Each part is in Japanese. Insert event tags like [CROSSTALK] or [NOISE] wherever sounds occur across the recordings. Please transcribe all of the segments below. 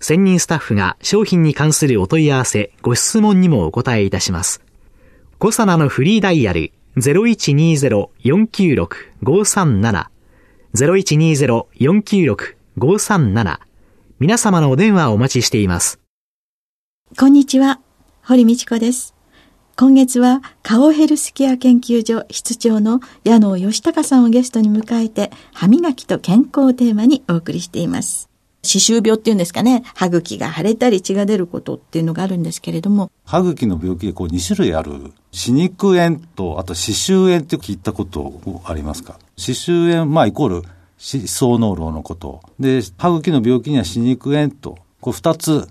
専任スタッフが商品に関するお問い合わせ、ご質問にもお答えいたします。コサナのフリーダイヤル0120-496-537 0120-496-537皆様のお電話をお待ちしています。こんにちは、堀道子です。今月は、顔ヘルスケア研究所室長の矢野義隆さんをゲストに迎えて、歯磨きと健康をテーマにお送りしています。歯周病っていうんですかね、歯茎が腫れたり血が出ることっていうのがあるんですけれども。歯茎の病気でこう2種類ある。歯肉炎と、あと歯周炎って聞いたことありますか？歯周炎、まあイコール歯槽膿漏のこと。で、歯茎の病気には歯肉炎と、こう2つ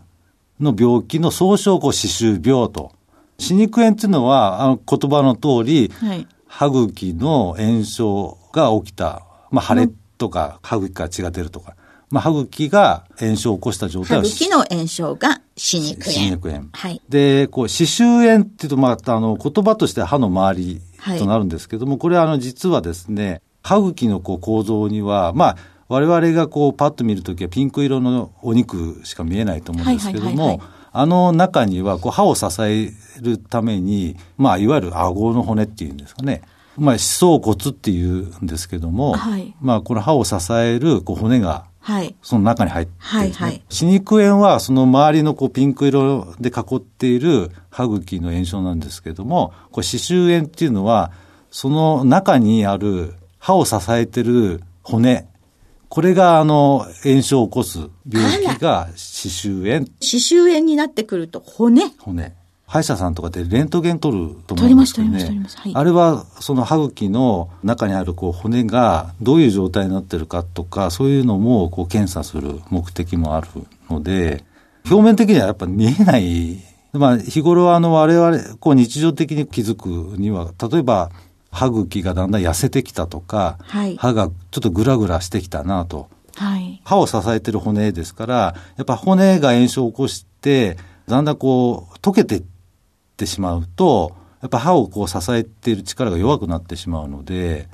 の病気の総称をこう歯周病と歯肉炎っていうのは、あの言葉の通り、はい、歯茎の炎症が起きた、まあ、腫れとか、歯茎から血が出るとか、まあ、歯茎が炎症を起こした状態歯茎の炎症が歯肉炎。歯肉炎。はい。で、こう、歯周炎っていうと、また、あの、言葉として歯の周りとなるんですけども、はい、これは、あの、実はですね、歯茎のこう構造には、まあ、我々がこう、パッと見るときはピンク色のお肉しか見えないと思うんですけども、あの中にはこう歯を支えるために、まあ、いわゆる顎の骨っていうんですかね。まあ、歯槽骨っていうんですけども、はい、まあ、この歯を支えるこう骨が、その中に入ってるんですね。はいはい、歯肉炎はその周りのこうピンク色で囲っている歯茎の炎症なんですけども、これ歯周炎っていうのは、その中にある歯を支えてる骨、これが、あの、炎症を起こす病気が歯周炎。歯周炎になってくると骨？骨。歯医者さんとかでレントゲン取ると思うんですけどね。取ります、取ります、はい。あれは、その歯茎の中にあるこう骨がどういう状態になってるかとか、そういうのもこう検査する目的もあるので、表面的にはやっぱ見えない。[LAUGHS] まあ、日頃あの我々、こう日常的に気づくには、例えば、歯茎がだんだん痩せてきたとか、はい、歯がちょっとグラグラしてきたなと。はい、歯を支えてる骨ですから、やっぱ骨が炎症を起こして、だんだんこう、溶けていってしまうと、やっぱ歯をこう支えている力が弱くなってしまうので、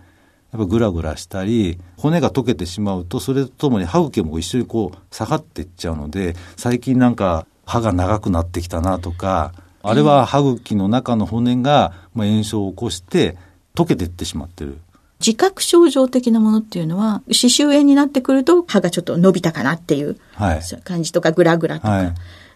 やっぱグラグラしたり、骨が溶けてしまうと、それとともに歯茎も一緒にこう下がっていっちゃうので、最近なんか歯が長くなってきたなとか、あれは歯茎の中の骨が炎症を起こして、溶けていってしまってる。自覚症状的なものっていうのは、歯周炎になってくると歯がちょっと伸びたかなっていう感じとか、グラグラとか。はい、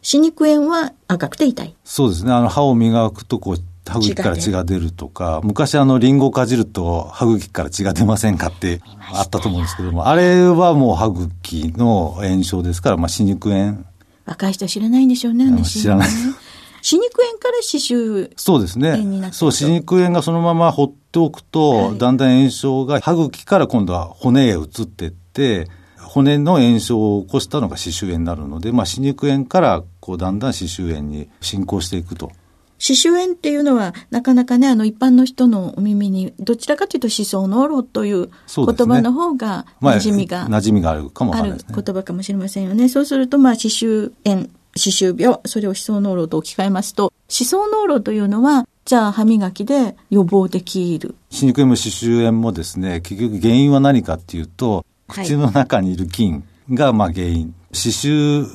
歯肉炎は赤くて痛い。そうですね。あの、歯を磨くとこう、歯茎から血が出るとか、昔あの、リンゴかじると歯茎から血が出ませんかってあったと思うんですけども、あれはもう歯茎の炎症ですから、まあ、歯肉炎。若い人は知らないんでしょうね、知らない。歯肉炎から歯周そうですね。そう、歯肉炎がそのまま放っておくと、はい、だんだん炎症が歯茎から今度は骨へ移っていって、骨の炎症を起こしたのが歯周炎になるので、まあ、歯肉炎からこうだんだん歯周炎に進行していくと。歯周炎っていうのは、なかなかね、あの、一般の人のお耳に、どちらかというと、思想のろという言葉の方が、馴染みが、まあ、馴染みがあるかもある言葉かもしれませんよね。そうすると、まあ、歯周炎歯周病、それを歯槽膿漏と置き換えますと、歯槽膿漏というのは、じゃあ歯磨きで予防できる。歯肉炎も歯周炎もですね、結局原因は何かっていうと、口の中にいる菌がまあ原因。歯周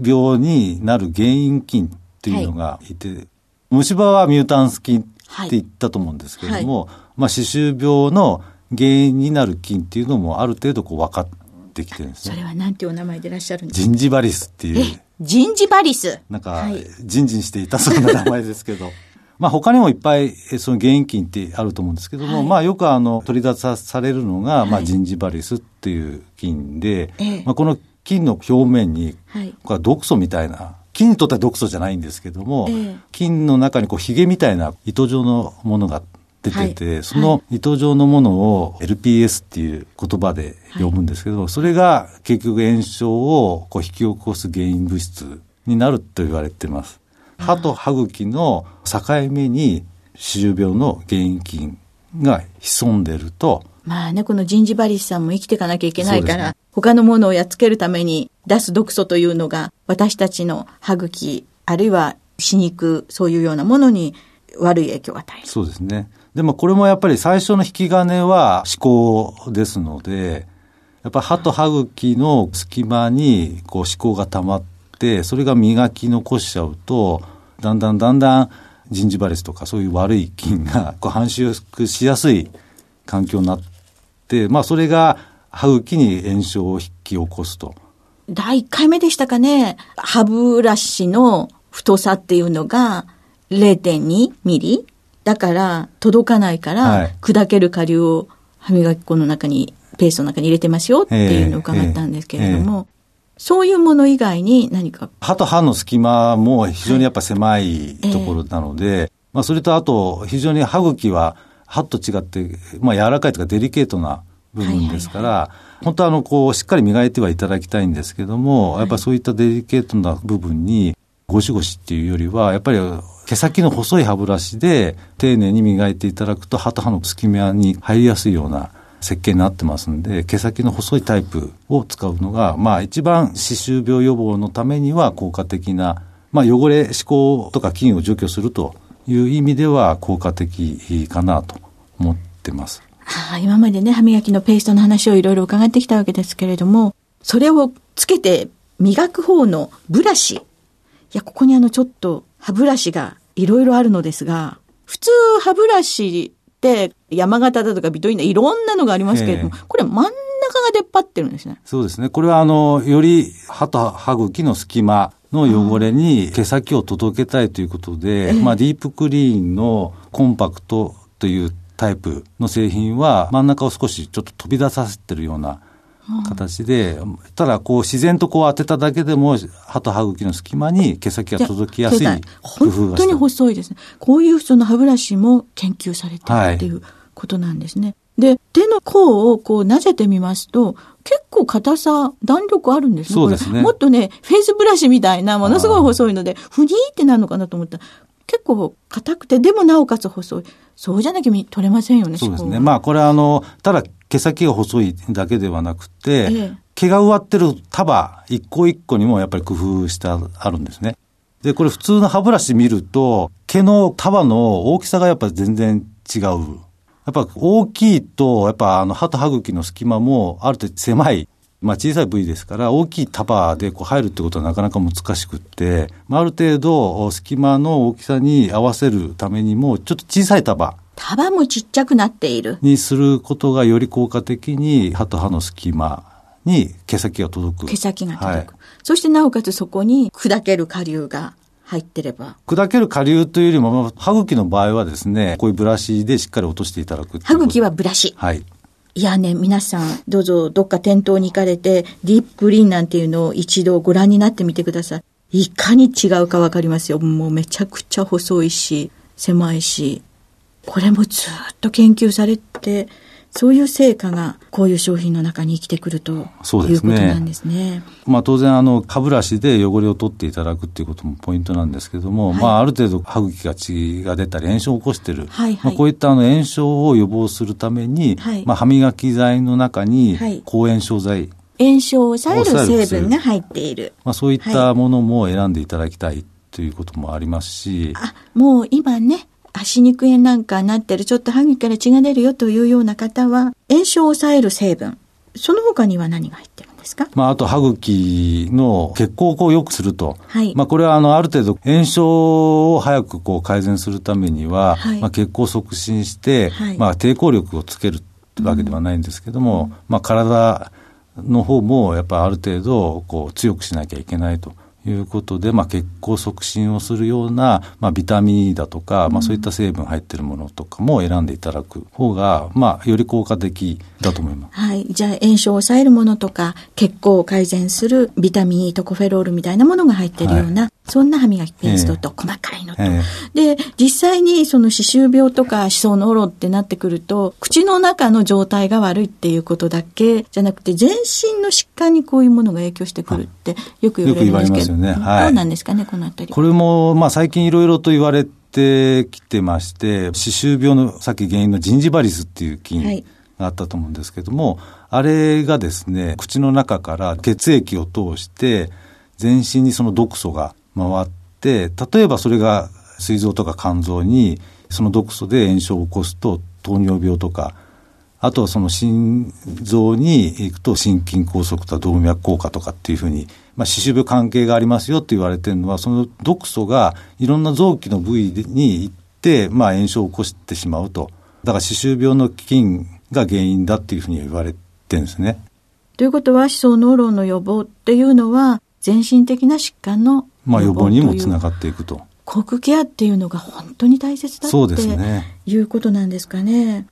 病になる原因菌っていうのがいて、はい、虫歯はミュータンス菌って言ったと思うんですけれども、はい、まあ歯周病の原因になる菌っていうのもある程度こう分かってきてるんですね。それは何ていうお名前でいらっしゃるんですか？ジンジバリスっていう。ジンジバリス。なんか、ジンジンしていたそうな名前ですけど。まあ他にもいっぱいその原因菌ってあると思うんですけども、はい、まあよくあの取り出さされるのが、まあジンジバリスっていう菌で、はい、まあこの菌の表面に、これは毒素みたいな、菌にとっては毒素じゃないんですけども、菌の中にこうヒゲみたいな糸状のものが出てて、はい、その糸状のものを LPS っていう言葉で呼ぶんですけど、はい、それが結局炎症をこう引き起こす原因物質になると言われてます。歯と歯茎の境目に歯周病の原因菌が潜んでると、まあね、このジンジバリスさんも生きていかなきゃいけないから、ね、他のものをやっつけるために出す毒素というのが、私たちの歯茎、あるいは歯肉、そういうようなものに悪い影響を与える。そうですね。でもこれもやっぱり最初の引き金は思考ですので、やっぱ歯と歯茎の隙間にこう思考が溜まって、それが磨き残しちゃうと、だんだんだんだんジンジバレスとかそういう悪い菌が [LAUGHS] こう繁殖しやすい環境になって、まあそれが歯茎に炎症を引き起こすと。第1回目でしたかね、歯ブラシの太さっていうのが0.2ミリ。だから届かないから、はい、砕ける顆粒を歯磨き粉の中に、ペーストの中に入れてますよっていうのを伺ったんですけれども、そういうもの以外に何か？歯と歯の隙間も非常にやっぱ狭いところなので、はいえ。ー、まあそれとあと非常に歯茎は歯と違って、まあ柔らかいというかデリケートな部分ですから、はいはいはい、本当はあのこうしっかり磨いてはいただきたいんですけども、はい、やっぱそういったデリケートな部分にゴシゴシっていうよりは、やっぱり毛先の細い歯ブラシで丁寧に磨いていただくと歯と歯の隙間に入りやすいような設計になってますんで、毛先の細いタイプを使うのが、まあ一番歯周病予防のためには効果的な、まあ汚れ、歯垢とか菌を除去するという意味では効果的かなと思ってます。はあ、今までね、歯磨きのペーストの話をいろいろ伺ってきたわけですけれども、それをつけて磨く方のブラシ。いや、ここにあのちょっと歯ブラシがいろいろあるのですが、普通歯ブラシ山形だとかビトインだいろんなのがありますけれども、これ真ん中が出っ張ってるんですね。そうですね。これはあの、より歯と歯茎の隙間の汚れに毛先を届けたいということで、まあディープクリーンのコンパクトというタイプの製品は真ん中を少しちょっと飛び出させてるような形で、ただこう自然とこう当てただけでも歯と歯茎の隙間に毛先が届きやすい工夫が本当に細いですね。こういうその歯ブラシも研究されてるっていうことなんですね。はい、で、手の甲をこうなぜてみますと、結構硬さ、弾力あるんですね。そうですね。もっとね、フェイスブラシみたいな、ものすごい細いので、ふにーってなるのかなと思ったら、結構硬くて、でもなおかつ細い。そうじゃなきゃ取れませんよね、そうですね。まあこれはあの、ただ毛先が細いだけではなくて、ええ、毛が植わってる束一個一個にもやっぱり工夫してあるんですね。で、これ普通の歯ブラシ見ると、毛の束の大きさがやっぱ全然違う。やっぱ大きいと、やっぱあの歯と歯茎の隙間もある程度狭い。まあ小さい部位ですから、大きい束でこう入るってことはなかなか難しくって、まあ、ある程度隙間の大きさに合わせるためにも、ちょっと小さい束束もちっちゃくなっている。にすることがより効果的に歯と歯の隙間に毛先が届く。毛先が届く。はい、そしてなおかつそこに砕ける顆粒が入ってれば。砕ける顆粒というよりも、歯茎の場合はですね、こういうブラシでしっかり落としていただく歯茎はブラシ。はい。いやね、皆さん、どうぞどっか店頭に行かれて、ディープグリーンなんていうのを一度ご覧になってみてください。いかに違うかわかりますよ。もうめちゃくちゃ細いし、狭いし、これもずっと研究されて、そういう成果がこういう商品の中に生きてくるということなんですね。まあ当然あの歯ブラシで汚れを取っていただくっていうこともポイントなんですけども、はい、まあある程度歯茎が血が出たり炎症を起こしている、はいはい、まあ、こういったあの炎症を予防するために、はい、まあ歯磨き剤の中に抗炎症剤、炎症を抑える成分が入っている。まあそういったものも選んでいただきたいということもありますし。あ、もう今ね、足肉炎なんかなってる、ちょっと歯茎から血が出るよというような方は、炎症を抑える成分、その他には何が入ってるんですか？まあ、あと歯茎の血行を良くすると。はい。まあ、これはあの、ある程度炎症を早くこう改善するためには、はい、まあ、血行を促進して、はい、まあ、抵抗力をつけるわけではないんですけども、うん、まあ、体の方もやっぱある程度こう強くしなきゃいけないと。いうことで、まあ、血行促進をするような、まあ、ビタミン E だとか、まあ、そういった成分入ってるものとかも選んでいただく方が、まあ、より効果的だと思います。はい。じゃあ、炎症を抑えるものとか、血行を改善するビタミン E トコフェロールみたいなものが入ってるような、はい、そんな歯磨きペーストと、細かいのと、えー、で、実際にその歯周病とか歯槽膿漏ってなってくると、口の中の状態が悪いっていうことだけじゃなくて、全身の疾患にこういうものが影響してくるってよく言われるんですけど、ね。はい、どうなんですかね、このあたり。これも、まあ最近いろいろと言われてきてまして、歯周病のさっき原因のジンジバリスっていう菌があったと思うんですけども、はい、あれがですね、口の中から血液を通して、全身にその毒素が回って、例えばそれが膵臓とか肝臓にその毒素で炎症を起こすと糖尿病とかあとはその心臓に行くと心筋梗塞とか動脈硬化とかっていうふうに、まあ、歯周病関係がありますよって言われてるのは、その毒素がいろんな臓器の部位に行って、まあ、炎症を起こしてしまうと。だから歯周病の菌が原因だっていうふうに言われてるんですね。ということは、歯槽膿漏の予防っていうのは、全身的な疾患のまあ予防にもつながっていくと。口ケアっていうのが本当に大切だっていうことなんですかね。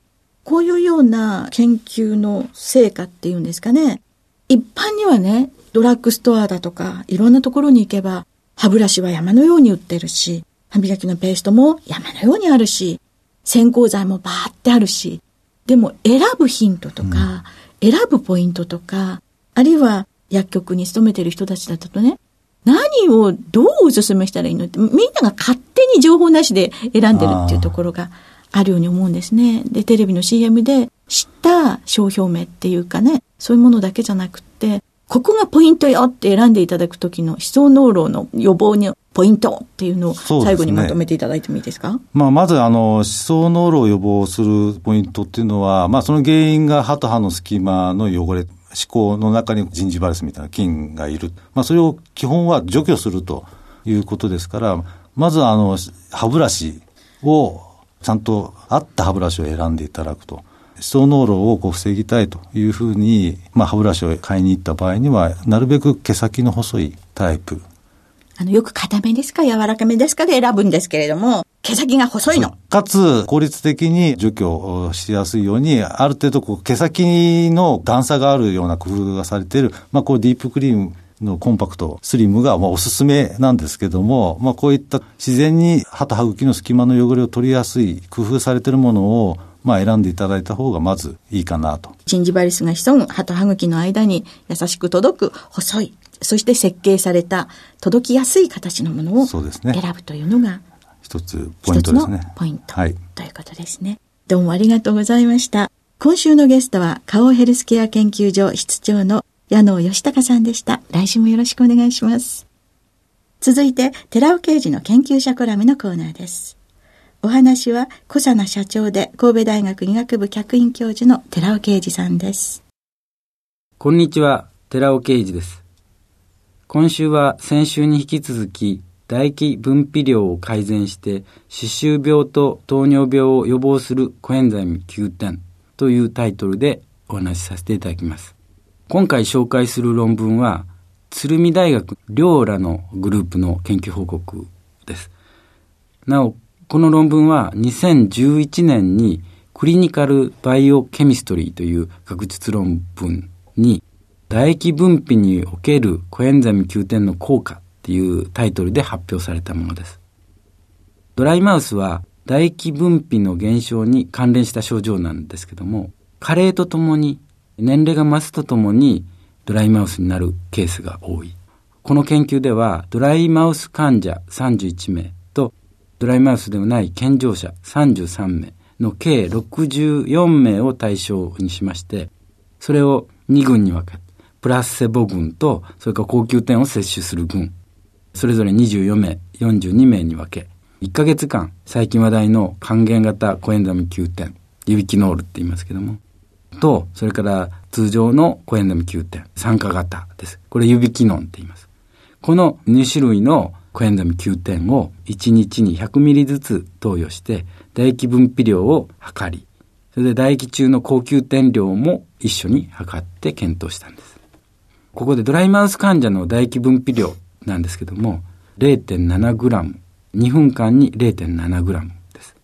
こういうような研究の成果っていうんですかね。一般にはね、ドラッグストアだとか、いろんなところに行けば、歯ブラシは山のように売ってるし、歯磨きのペーストも山のようにあるし、洗香剤もバーってあるし、でも選ぶヒントとか、うん、選ぶポイントとか、あるいは薬局に勤めてる人たちだったとね、何をどうお勧めしたらいいのって、みんなが勝手に情報なしで選んでるっていうところがあるように思うんですね。で、テレビの CM で知った商標名っていうかね、そういうものだけじゃなくて、ここがポイントよって選んでいただくときの思想濃漏の予防にポイントっていうのを最後にまとめていただいてもいいですか、ね、まあ、まずあの思想濃漏を予防するポイントっていうのは、まあ、その原因が歯と歯の隙間の汚れ、思考の中にジンジバレスみたいな菌がいる。まあ、それを基本は除去するということですから、まずあの歯ブラシをちゃんと合った歯ブラシを選んでいただくと。歯槽膿漏をこう防ぎたいというふうに、まあ、歯ブラシを買いに行った場合には、なるべく毛先の細いタイプ。あの、よく硬めですか？柔らかめですか？で選ぶんですけれども、毛先が細いの。かつ、効率的に除去しやすいように、ある程度こう毛先の段差があるような工夫がされている、まあ、こうディープクリームのコンパクト、スリムがまあおすすめなんですけども、まあ、こういった自然に歯と歯茎の隙間の汚れを取りやすい工夫されているものをまあ選んでいただいた方がまずいいかなと。チンジバリスが潜む歯と歯茎の間に優しく届く細い、そして設計された届きやすい形のものを選ぶというのが、一つポイントですね。ポイント、はい、ということですね。どうもありがとうございました。今週のゲストは、顔ヘルスケア研究所室長の矢野義孝さんでした。来週もよろしくお願いします。続いて、寺尾刑事の研究者コラムのコーナーです。お話は、小佐奈社長で神戸大学医学部客員教授の寺尾啓二さんです。こんにちは、寺尾啓二です。今週は先週に引き続き、唾液分泌量を改善して歯周病と糖尿病を予防するコエンザイム9点というタイトルでお話しさせていただきます。今回紹介する論文は鶴見大学両らのグループの研究報告です。なお、この論文は2011年にクリニカルバイオケミストリーという学術論文に唾液分泌におけるコエンザミ9点の効果っていうタイトルで発表されたものです。ドライマウスは唾液分泌の減少に関連した症状なんですけども、加齢とともに年齢が増すとともにドライマウスになるケースが多い。この研究ではドライマウス患者31名ドライマウスではない健常者33名の計64名を対象にしまして、それを2群に分け、プラセボ群と、それから高級点を摂取する群、それぞれ24名、42名に分け、1ヶ月間、最近話題の還元型コエンザミ9点、ユビキノールって言いますけども、と、それから通常のコエンザミ9点、酸化型です。これユビキノンって言います。この2種類のコエンザミ9点を1日に100ミリずつ投与して唾液分泌量を測り、それで唾液中の高級点量も一緒に測って検討したんです。ここでドライマウス患者の唾液分泌量なんですけども、0.7g、2分間に 0.7g です。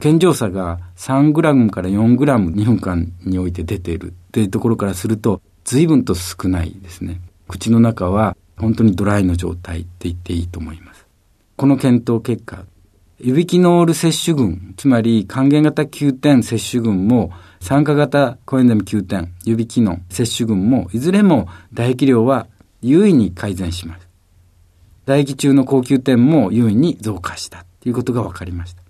健常差が 3g から 4g2 分間において出ているというところからすると、随分と少ないですね。口の中は本当にドライの状態って言っていいと思います。この検討結果、ユビキノール摂取群、つまり還元型9点摂取群も酸化型コエンザム9点、ユビキノン摂取群もいずれも唾液量は優位に改善します。唾液中の高級点も優位に増加したということが分かりました。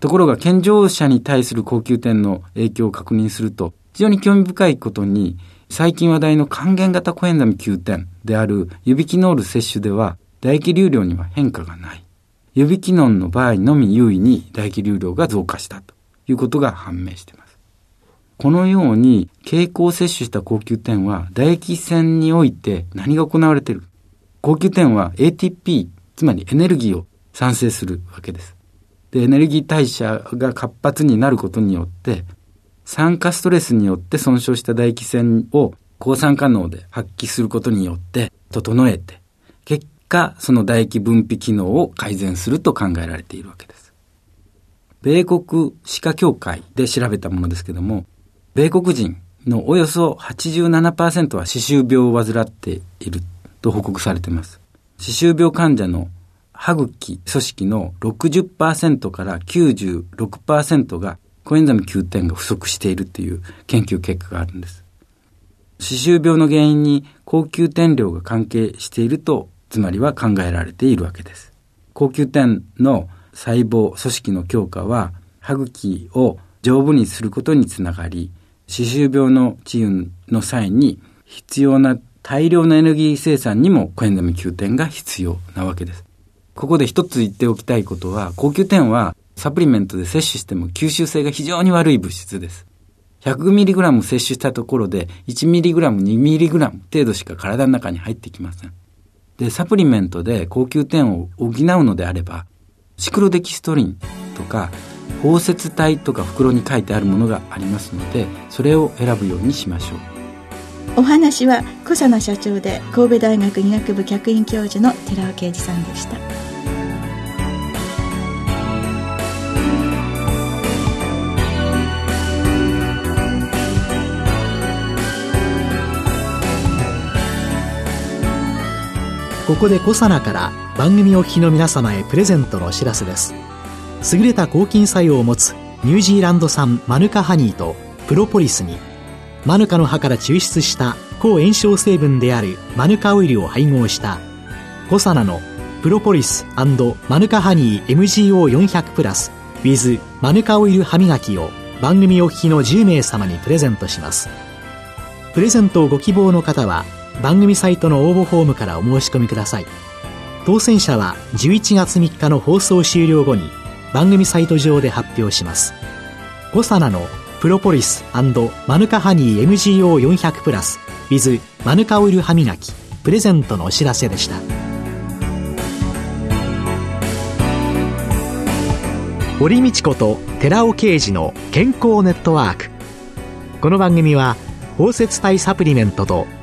ところが健常者に対する高級点の影響を確認すると、非常に興味深いことに、最近話題の還元型コエンザム9点であるユビキノール摂取では、唾液流量には変化がない。ユビキノンの場合のみ優位に唾液流量が増加したということが判明しています。このように経口摂取した高級点は唾液腺において何が行われている？高級点は ATP、つまりエネルギーを産生するわけです。で、エネルギー代謝が活発になることによって、酸化ストレスによって損傷した唾液腺を抗酸化能で発揮することによって整えて、結果、その唾液分泌機能を改善すると考えられているわけです。米国歯科協会で調べたものですけども、米国人のおよそ87%は歯周病を患っていると報告されています。歯周病患者の歯茎組織の60%から96%がコエンザム9点が不足しているという研究結果があるんです。歯周病の原因に高級点量が関係しているとつまりは考えられているわけです。高級点の細胞、組織の強化は、歯茎を丈夫にすることにつながり、歯周病の治癒の際に必要な大量のエネルギー生産にもコエンザム Q 点が必要なわけです。ここで一つ言っておきたいことは、高級点はサプリメントで摂取しても吸収性が非常に悪い物質です。100mg 摂取したところで 1mg、2mg 程度しか体の中に入ってきません。で、サプリメントで高級点を補うのであれば、シクロデキストリンとか、包摂体とか袋に書いてあるものがありますので、それを選ぶようにしましょう。お話は小佐奈社長で神戸大学医学部客員教授の寺尾啓二さんでした。ここでコサナから番組お聞きの皆様へプレゼントのお知らせです。優れた抗菌作用を持つニュージーランド産マヌカハニーとプロポリスにマヌカの葉から抽出した抗炎症成分であるマヌカオイルを配合したコサナのプロポリスマヌカハニー MGO400 プラス with マヌカオイル歯磨きを番組お聞きの10名様にプレゼントします。プレゼントをご希望の方は番組サイトの応募フォームからお申し込みください。当選者は11月3日の放送終了後に番組サイト上で発表します。5サナのプロポリスマヌカハニー MGO400 プラス with マヌカオイル歯磨きプレゼントのお知らせでした。堀道子と寺尾啓二の健康ネットワーク。この番組は包摂体サプリメントと